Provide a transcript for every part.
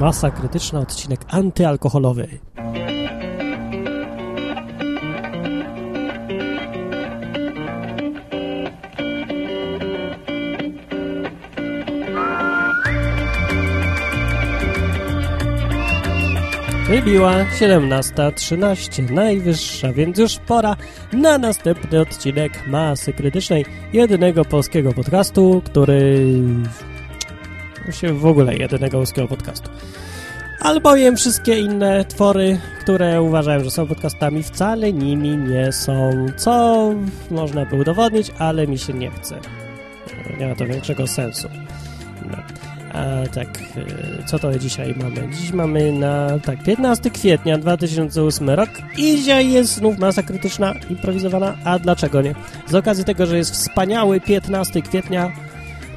Masa krytyczna, odcinek antyalkoholowy. Wybiła 17.13, najwyższa, więc już pora na następny odcinek Masy Krytycznej, jedynego polskiego podcastu, który... się w ogóle jedynego polskiego podcastu. Albowiem wszystkie inne twory, które uważają, że są podcastami, wcale nimi nie są, co można by udowodnić, ale mi się nie chce. Nie ma to większego sensu. No. A tak, e, co to dzisiaj mamy? Dziś mamy na, tak, 15 kwietnia 2008 rok i dzisiaj jest znów masa krytyczna, improwizowana, a dlaczego nie? Z okazji tego, że jest wspaniały 15 kwietnia,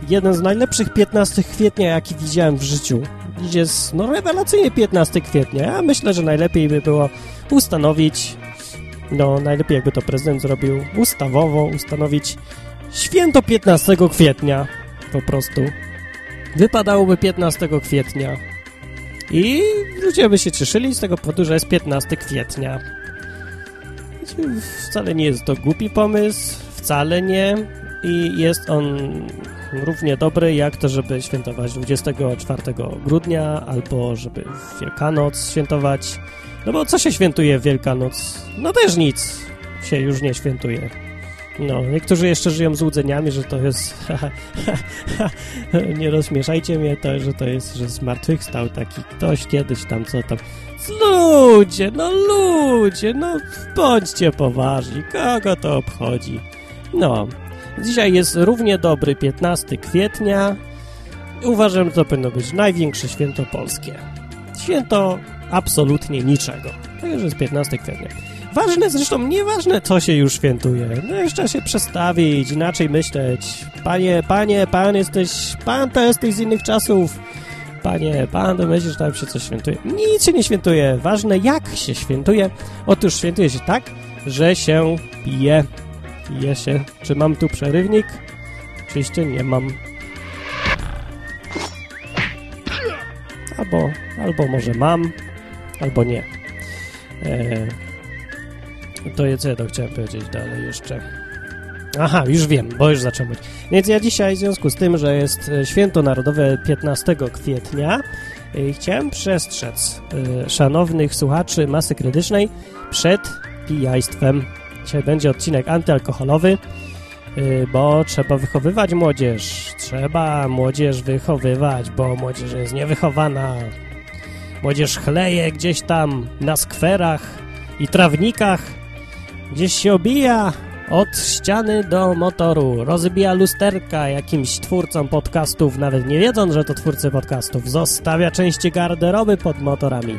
jeden z najlepszych 15 kwietnia, jaki widziałem w życiu. Dziś jest, no rewelacyjnie 15 kwietnia, ja myślę, że najlepiej by było ustanowić, no najlepiej jakby to prezydent zrobił ustawowo, ustanowić święto 15 kwietnia, po prostu wypadałoby 15 kwietnia. I ludzie by się cieszyli z tego powodu, że jest 15 kwietnia. Wcale nie jest to głupi pomysł, wcale nie. I jest on równie dobry, jak to, żeby świętować 24 grudnia, albo żeby Wielkanoc świętować. No bo co się świętuje w Wielkanoc? No też nic się już nie świętuje. No, niektórzy jeszcze żyją złudzeniami, że to jest... nie rozmieszajcie mnie, to, że to jest, że zmartwychwstał taki ktoś kiedyś tam, co tam... Ludzie, no ludzie, no bądźcie poważni, kogo to obchodzi? No, dzisiaj jest równie dobry 15 kwietnia. Uważam, że to powinno być największe święto polskie. Święto absolutnie niczego. Już jest 15 kwietnia. Ważne zresztą, nieważne co się już świętuje. No jeszcze się przestawić, inaczej myśleć. Panie, panie, pan jesteś, pan to jesteś z innych czasów. Panie, pan to myślisz, że tam się coś świętuje. Nic się nie świętuje. Ważne jak się świętuje. Otóż świętuje się tak, że się pije. Pije się. Czy mam tu przerywnik? Oczywiście nie mam. Albo, albo może mam, albo nie. Eee, to jest, co ja to chciałem powiedzieć dalej jeszcze. Aha, już wiem, bo już zacząłem być. Więc ja dzisiaj, w związku z tym, że jest święto narodowe 15 kwietnia, chciałem przestrzec y, szanownych słuchaczy masy krytycznej przed pijajstwem. Dzisiaj będzie odcinek antyalkoholowy, y, bo trzeba wychowywać młodzież. Trzeba młodzież wychowywać, bo młodzież jest niewychowana. Młodzież chleje gdzieś tam na skwerach i trawnikach, Gdzieś się obija od ściany do motoru, rozbija lusterka jakimś twórcom podcastów, nawet nie wiedząc, że to twórcy podcastów, zostawia części garderoby pod motorami.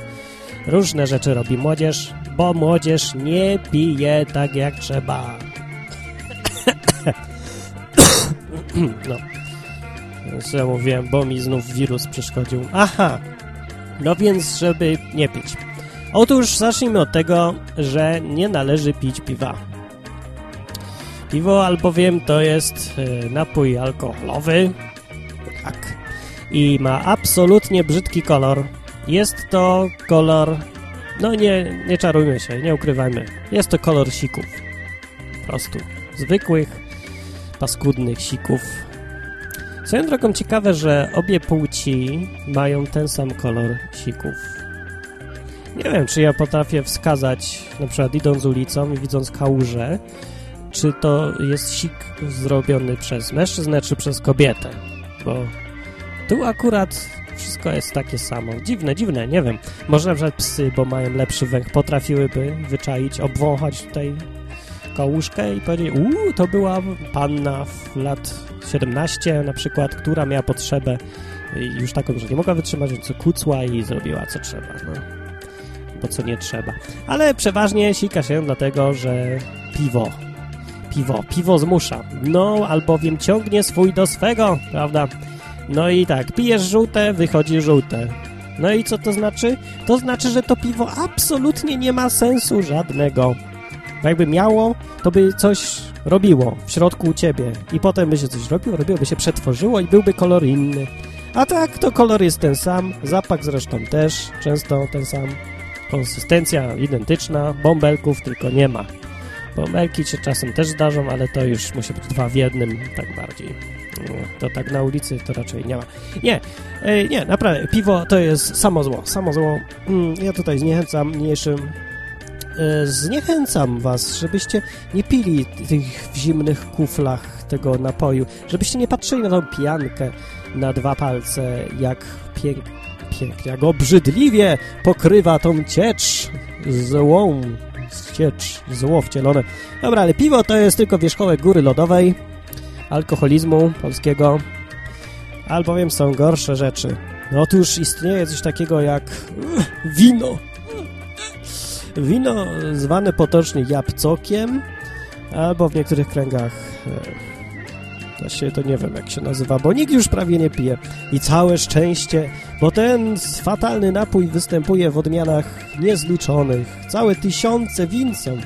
Różne rzeczy robi młodzież, bo młodzież nie pije tak jak trzeba. no. Co ja mówiłem, bo mi znów wirus przeszkodził. Aha! No więc, żeby nie pić. Otóż zacznijmy od tego, że nie należy pić piwa. Piwo albowiem to jest e, napój alkoholowy, tak, i ma absolutnie brzydki kolor. Jest to kolor, no nie, nie czarujmy się, nie ukrywajmy, jest to kolor sików. Po prostu zwykłych, paskudnych sików. Swoją drogą ciekawe, że obie płci mają ten sam kolor sików. Nie wiem, czy ja potrafię wskazać, na przykład idąc ulicą i widząc kałużę, czy to jest sik zrobiony przez mężczyznę, czy przez kobietę. Bo tu akurat wszystko jest takie samo. Dziwne, dziwne, nie wiem. Może na przykład psy, bo mają lepszy węch, potrafiłyby wyczaić, obwąchać tutaj kałużkę i powiedzieć, uuu, to była panna w lat 17 na przykład, która miała potrzebę już taką, że nie mogła wytrzymać, więc kucła i zrobiła co trzeba. No bo co nie trzeba. Ale przeważnie sika się dlatego, że piwo. Piwo. Piwo zmusza. No, albowiem ciągnie swój do swego, prawda? No i tak, pijesz żółte, wychodzi żółte. No i co to znaczy? To znaczy, że to piwo absolutnie nie ma sensu żadnego. Bo jakby miało, to by coś robiło w środku u ciebie i potem by się coś robiło, robiło, by się przetworzyło i byłby kolor inny. A tak, to kolor jest ten sam, zapach zresztą też, często ten sam, konsystencja identyczna, bąbelków tylko nie ma. Bąbelki się czasem też zdarzą, ale to już musi być dwa w jednym, tak bardziej. To tak na ulicy to raczej nie ma. Nie, e, nie, naprawdę, piwo to jest samo zło, samo zło. Mm, ja tutaj zniechęcam mniejszym e, zniechęcam was, żebyście nie pili tych w zimnych kuflach tego napoju, żebyście nie patrzyli na tą pijankę na dwa palce, jak pięk, pięknie, jak obrzydliwie pokrywa tą ciecz złą, ciecz, zło wcielone. Dobra, ale piwo to jest tylko wierzchołek góry lodowej, alkoholizmu polskiego, albowiem są gorsze rzeczy. No otóż istnieje coś takiego jak wino. Wino zwane potocznie jabłcokiem, albo w niektórych kręgach to się to nie wiem jak się nazywa, bo nikt już prawie nie pije. I całe szczęście, bo ten fatalny napój występuje w odmianach niezliczonych. Całe tysiące win są.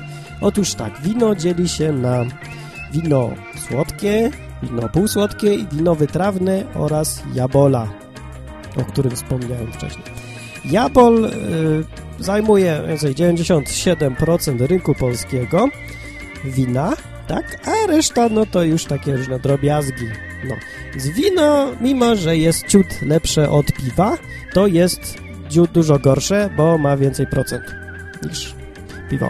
Otóż tak, wino dzieli się na wino słodkie, wino półsłodkie i wino wytrawne oraz jabola, o którym wspomniałem wcześniej. Jabol y, zajmuje więcej 97% rynku polskiego wina, tak? A reszta, no to już takie różne drobiazgi. No, z wino, mimo że jest ciut lepsze od piwa, to jest ciut dużo gorsze, bo ma więcej procent niż piwo.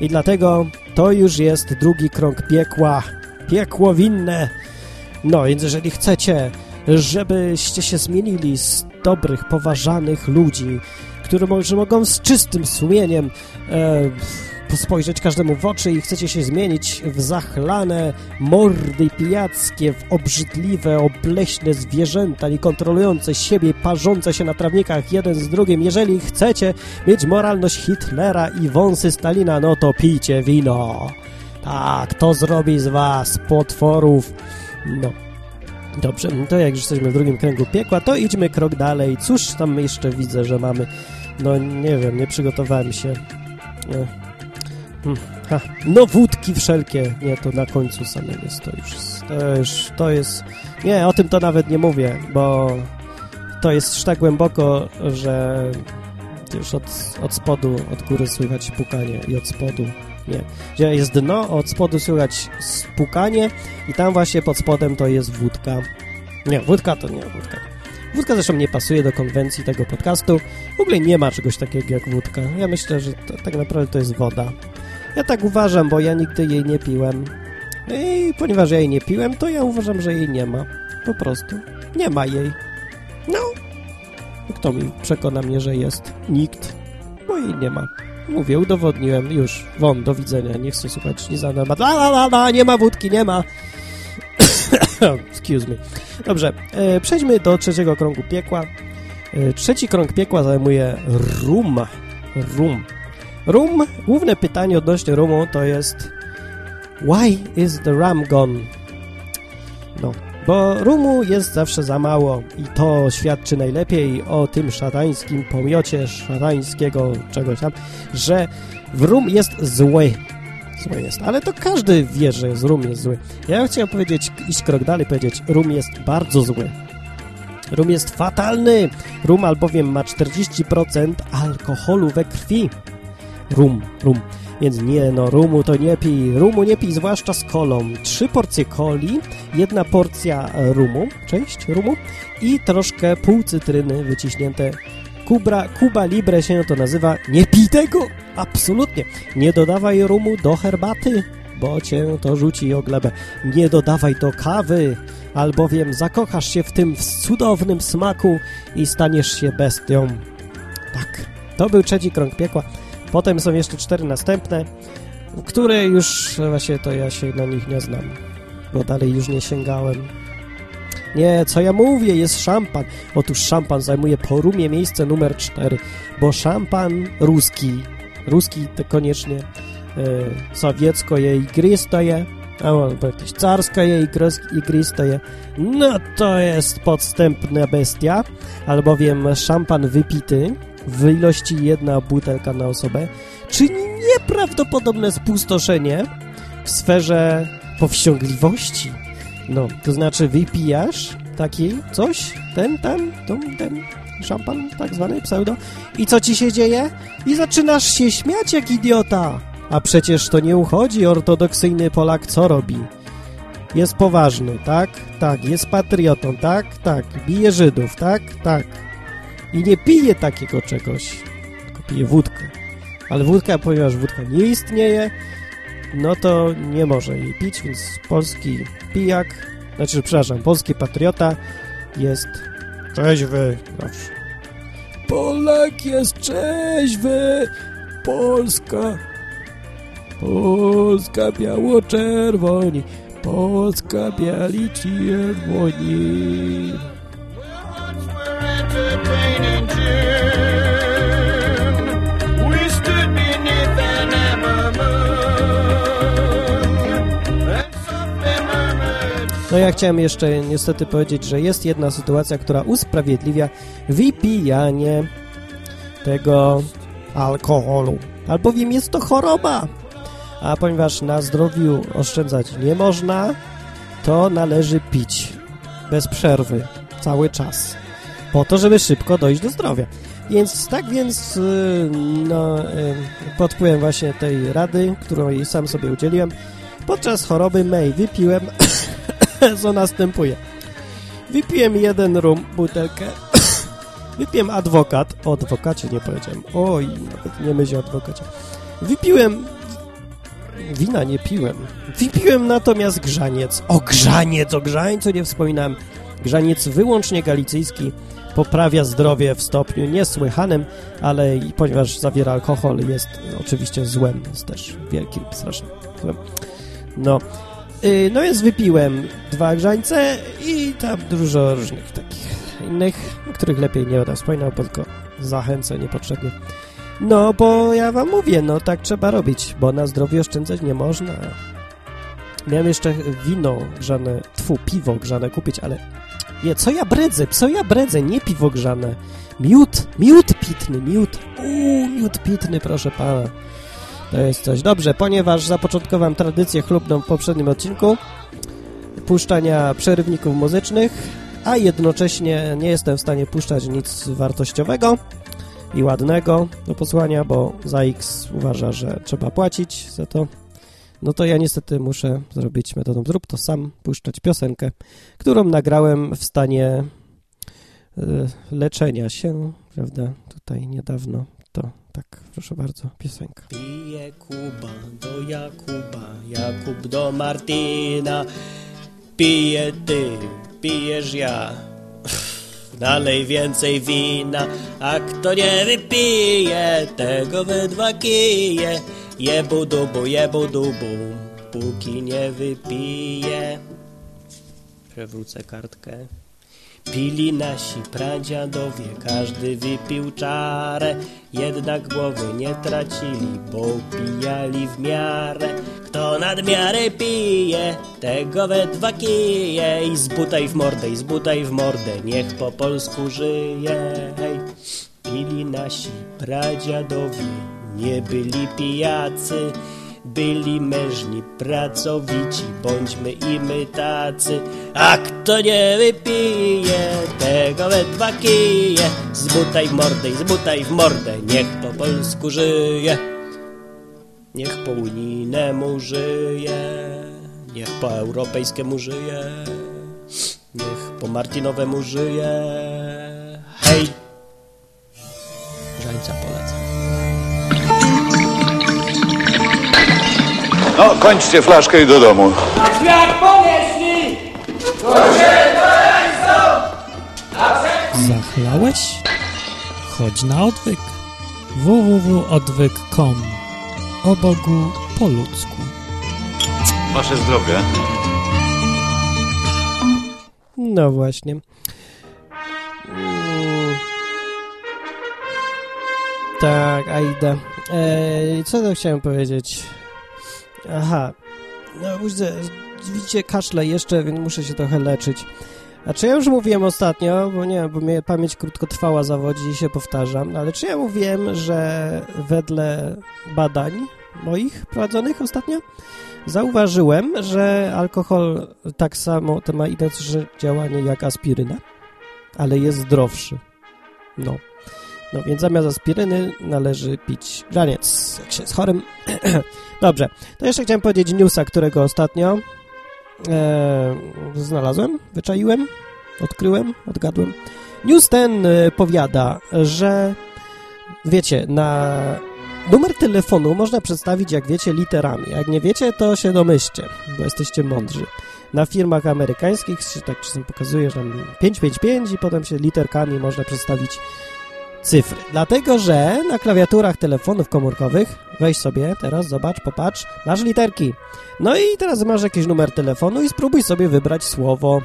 I dlatego to już jest drugi krąg piekła. Piekło winne. No, więc jeżeli chcecie, żebyście się zmienili z dobrych, poważanych ludzi, którzy mogą z czystym sumieniem e, spojrzeć każdemu w oczy i chcecie się zmienić w zachlane mordy pijackie, w obrzydliwe, obleśne zwierzęta, niekontrolujące siebie, parzące się na trawnikach jeden z drugim. Jeżeli chcecie mieć moralność Hitlera i wąsy Stalina, no to pijcie wino. Tak, to zrobi z was potworów. No. Dobrze, no to jak już jesteśmy w drugim kręgu piekła, to idźmy krok dalej. Cóż tam jeszcze widzę, że mamy... No nie wiem, nie przygotowałem się. Hmm. Ha. No wódki wszelkie. Nie, to na końcu samym jest to już, to już. To jest... Nie, o tym to nawet nie mówię, bo to jest tak głęboko, że już od, od spodu, od góry słychać pukanie i od spodu nie. Gdzie jest dno, od spodu słychać spukanie i tam właśnie pod spodem to jest wódka. Nie, wódka to nie wódka. Wódka zresztą nie pasuje do konwencji tego podcastu. W ogóle nie ma czegoś takiego jak wódka. Ja myślę, że to, tak naprawdę to jest woda. Ja tak uważam, bo ja nigdy jej nie piłem. I ponieważ ja jej nie piłem, to ja uważam, że jej nie ma. Po prostu. Nie ma jej. No. Kto mi przekona mnie, że jest? Nikt. Bo jej nie ma. Mówię, udowodniłem. Już. Won, do widzenia. Nie chcę słuchać nie za la, la, la, la, nie ma wódki, nie ma. Excuse me. Dobrze. E, przejdźmy do trzeciego krągu piekła. E, trzeci krąg piekła zajmuje rum. Rum. Rum, główne pytanie odnośnie rumu to jest Why is the rum gone? No, bo rumu jest zawsze za mało i to świadczy najlepiej o tym szatańskim pomiocie szatańskiego czegoś tam, że rum jest zły. Zły jest, ale to każdy wie, że z rum jest zły. Ja chciałem powiedzieć, iść krok dalej, powiedzieć, rum jest bardzo zły. Rum jest fatalny. Rum albowiem ma 40% alkoholu we krwi rum, rum. Więc nie, no rumu to nie pij, rumu nie pij, zwłaszcza z kolą. Trzy porcje coli, jedna porcja rumu, część rumu i troszkę pół cytryny wyciśnięte. Kubra, Kuba Libre się to nazywa. Nie pij tego! Absolutnie. Nie dodawaj rumu do herbaty, bo cię to rzuci o glebę. Nie dodawaj do kawy, albowiem zakochasz się w tym cudownym smaku i staniesz się bestią. Tak, to był trzeci krąg piekła. Potem są jeszcze cztery następne, które już właśnie to ja się na nich nie znam, bo dalej już nie sięgałem. Nie, co ja mówię, jest szampan. Otóż szampan zajmuje po rumie miejsce numer cztery, bo szampan ruski, ruski to koniecznie e, sowiecko je igristoje, albo jakieś carska je igristoje, no to jest podstępna bestia, albowiem szampan wypity w ilości jedna butelka na osobę, czyni nieprawdopodobne spustoszenie w sferze powściągliwości. No, to znaczy wypijasz taki coś, ten, ten, ten, ten szampan tak zwany, pseudo. I co ci się dzieje? I zaczynasz się śmiać jak idiota. A przecież to nie uchodzi ortodoksyjny Polak co robi? Jest poważny, tak? Tak. Jest patriotą, tak? Tak. Bije Żydów, tak? Tak. I nie pije takiego czegoś, tylko pije wódkę. Ale wódka, ponieważ wódka nie istnieje, no to nie może jej pić, więc polski pijak, znaczy, przepraszam, polski patriota jest trzeźwy zawsze. Polak jest trzeźwy! Polska! Polska biało-czerwoni! Polska biali czerwoni! No ja chciałem jeszcze niestety powiedzieć, że jest jedna sytuacja, która usprawiedliwia wypijanie tego alkoholu. Albowiem jest to choroba. A ponieważ na zdrowiu oszczędzać nie można, to należy pić bez przerwy, cały czas. Po to, żeby szybko dojść do zdrowia. Więc tak więc y, no, y, pod wpływem właśnie tej rady, którą sam sobie udzieliłem, podczas choroby mej wypiłem co następuje. Wypiłem jeden rum, butelkę. Wypiłem adwokat. O adwokacie nie powiedziałem. Oj, nawet nie myślę o adwokacie. Wypiłem... Wina nie piłem. Wypiłem natomiast grzaniec. O grzaniec, o grzańcu nie wspominałem. Grzaniec wyłącznie galicyjski poprawia zdrowie w stopniu niesłychanym, ale ponieważ zawiera alkohol, jest oczywiście złem, jest też wielkim, strasznym złem. No, Y, no więc wypiłem dwa grzańce i tam dużo różnych takich innych, o których lepiej nie będę wspominał, bo tylko zachęcę niepotrzebnie. No, bo ja wam mówię, no tak trzeba robić, bo na zdrowie oszczędzać nie można. Miałem jeszcze wino grzane, tfu, piwo grzane kupić, ale nie, co ja bredzę, co ja bredzę, nie piwo grzane. Miód, miód pitny, miód, uuu, miód pitny, proszę pana. To jest coś. Dobrze, ponieważ zapoczątkowałem tradycję chlubną w poprzednim odcinku puszczania przerywników muzycznych, a jednocześnie nie jestem w stanie puszczać nic wartościowego i ładnego do posłania, bo za X uważa, że trzeba płacić za to. No to ja niestety muszę zrobić metodą zrób to sam, puszczać piosenkę, którą nagrałem w stanie y, leczenia się, prawda, tutaj niedawno to tak, proszę bardzo, piosenka. Pije Kuba do Jakuba, Jakub do Martina. Pije ty, pijesz ja. Dalej więcej wina, a kto nie wypije, tego we dwa kije. Jebu dubu, jebu dubu, póki nie wypije. Przewrócę kartkę. Pili nasi pradziadowie, każdy wypił czarę, jednak głowy nie tracili, bo pijali w miarę. Kto nadmiarę pije, tego we dwa kije i zbutaj w mordę, i zbutaj w mordę, niech po polsku żyje. Hej. Pili nasi pradziadowie, nie byli pijacy, byli mężni, pracowici, bądźmy i my tacy. A kto nie wypije, tego we dwa kije. Zbutaj w mordę i zbutaj w mordę, niech po polsku żyje. Niech po unijnemu żyje, niech po europejskiemu żyje, niech po martinowemu żyje. Hej! Żańca polecam. No, kończcie flaszkę i do domu. Świat ponieśli! Zachlałeś? Chodź na odwyk. www.odwyk.com O Bogu po ludzku. Wasze zdrowie. No właśnie. Tak, Aida. Eee, co to chciałem powiedzieć? Aha. No, widzę, widzicie, kaszle jeszcze, więc muszę się trochę leczyć. A czy ja już mówiłem ostatnio, bo nie, bo mnie pamięć krótkotrwała zawodzi i się powtarzam, ale czy ja mówiłem, że wedle badań moich prowadzonych ostatnio, Zauważyłem, że alkohol tak samo to ma identyczne działanie jak aspiryna, ale jest zdrowszy. No. No więc zamiast aspiryny należy pić graniec, jak się jest chorym. Dobrze, to jeszcze chciałem powiedzieć newsa, którego ostatnio e, znalazłem, wyczaiłem, odkryłem, odgadłem. News ten e, powiada, że wiecie, na numer telefonu można przedstawić, jak wiecie, literami. Jak nie wiecie, to się domyślcie, bo jesteście mądrzy. Na firmach amerykańskich się tak czasem pokazuje, że tam 555 i potem się literkami można przedstawić cyfry. Dlatego, że na klawiaturach telefonów komórkowych, weź sobie teraz, zobacz, popatrz, masz literki. No i teraz masz jakiś numer telefonu i spróbuj sobie wybrać słowo.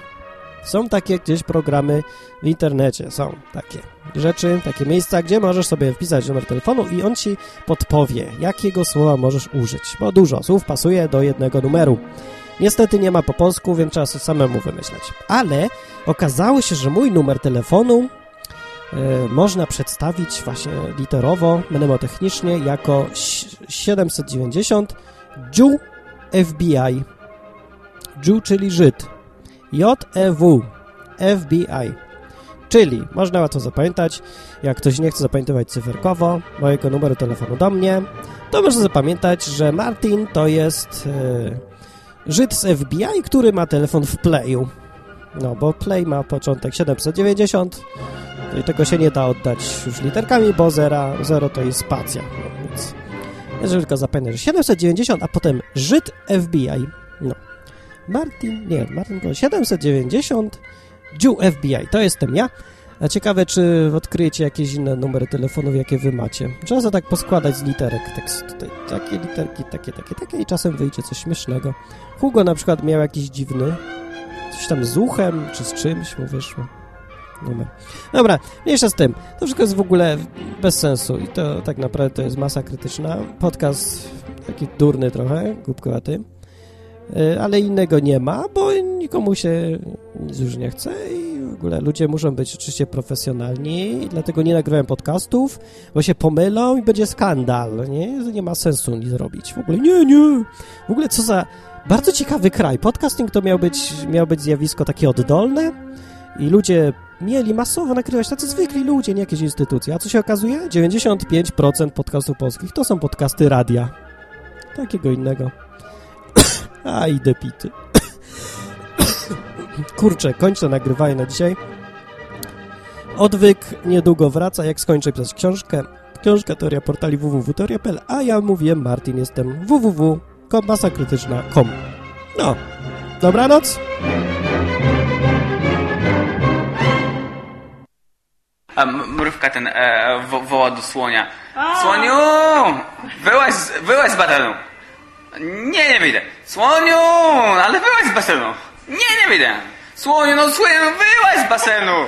Są takie gdzieś programy w internecie, są takie rzeczy, takie miejsca, gdzie możesz sobie wpisać numer telefonu i on ci podpowie, jakiego słowa możesz użyć, bo dużo słów pasuje do jednego numeru. Niestety nie ma po polsku, więc trzeba sobie samemu wymyśleć. Ale okazało się, że mój numer telefonu można przedstawić właśnie literowo, mnemotechnicznie jako 790 JU FBI. JU, czyli Żyd. J-E-W. FBI. Czyli można łatwo zapamiętać, jak ktoś nie chce zapamiętywać cyferkowo mojego numeru telefonu do mnie, to może zapamiętać, że Martin to jest e, Żyd z FBI, który ma telefon w Playu. No, bo Play ma początek 790 no i tego się nie da oddać już literkami, bo 0, 0 to jest spacja. No, więc jeżeli tylko zapamiętasz, że 790, a potem Żyd FBI. No. Martin, nie, Martin to 790 Jew FBI, to jestem ja. A ciekawe, czy odkryjecie jakieś inne numery telefonów, jakie wy macie. Trzeba tak poskładać z literek tekst. Tutaj takie literki, takie, takie, takie i czasem wyjdzie coś śmiesznego. Hugo na przykład miał jakiś dziwny, coś tam z uchem, czy z czymś mu wyszło. Numer. Dobra, mniejsza z tym. To wszystko jest w ogóle bez sensu i to tak naprawdę to jest masa krytyczna. Podcast taki durny trochę, głupkowaty. Y, ale innego nie ma, bo nikomu się nic już nie chce i w ogóle ludzie muszą być oczywiście profesjonalni, dlatego nie nagrywają podcastów, bo się pomylą i będzie skandal, nie? Nie ma sensu nic robić. W ogóle nie, nie. W ogóle co za bardzo ciekawy kraj. Podcasting to miał być, miał być zjawisko takie oddolne i ludzie mieli masowo nagrywać, tacy zwykli ludzie, nie jakieś instytucje. A co się okazuje? 95% podcastów polskich to są podcasty radia. Takiego innego. A, idę pity. Kurczę, kończę nagrywanie na dzisiaj. Odwyk niedługo wraca, jak skończę pisać książkę. Książka teoria portali www.teoria.pl, a ja mówię Martin, jestem www.masakrytyczna.com. No, dobranoc. A mrówka ten e, wo, woła do słonia. Słoniu! Wyłaź, wyłaź z basenu! Nie, nie wyjdę. Słoniu! Ale wyłaź z basenu! Nie, nie wyjdę! Słoniu, no słoniu, wyłaź z basenu!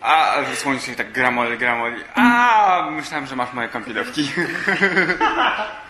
A, słoniu się tak gramoli, gramoli. A, myślałem, że masz moje kąpielówki.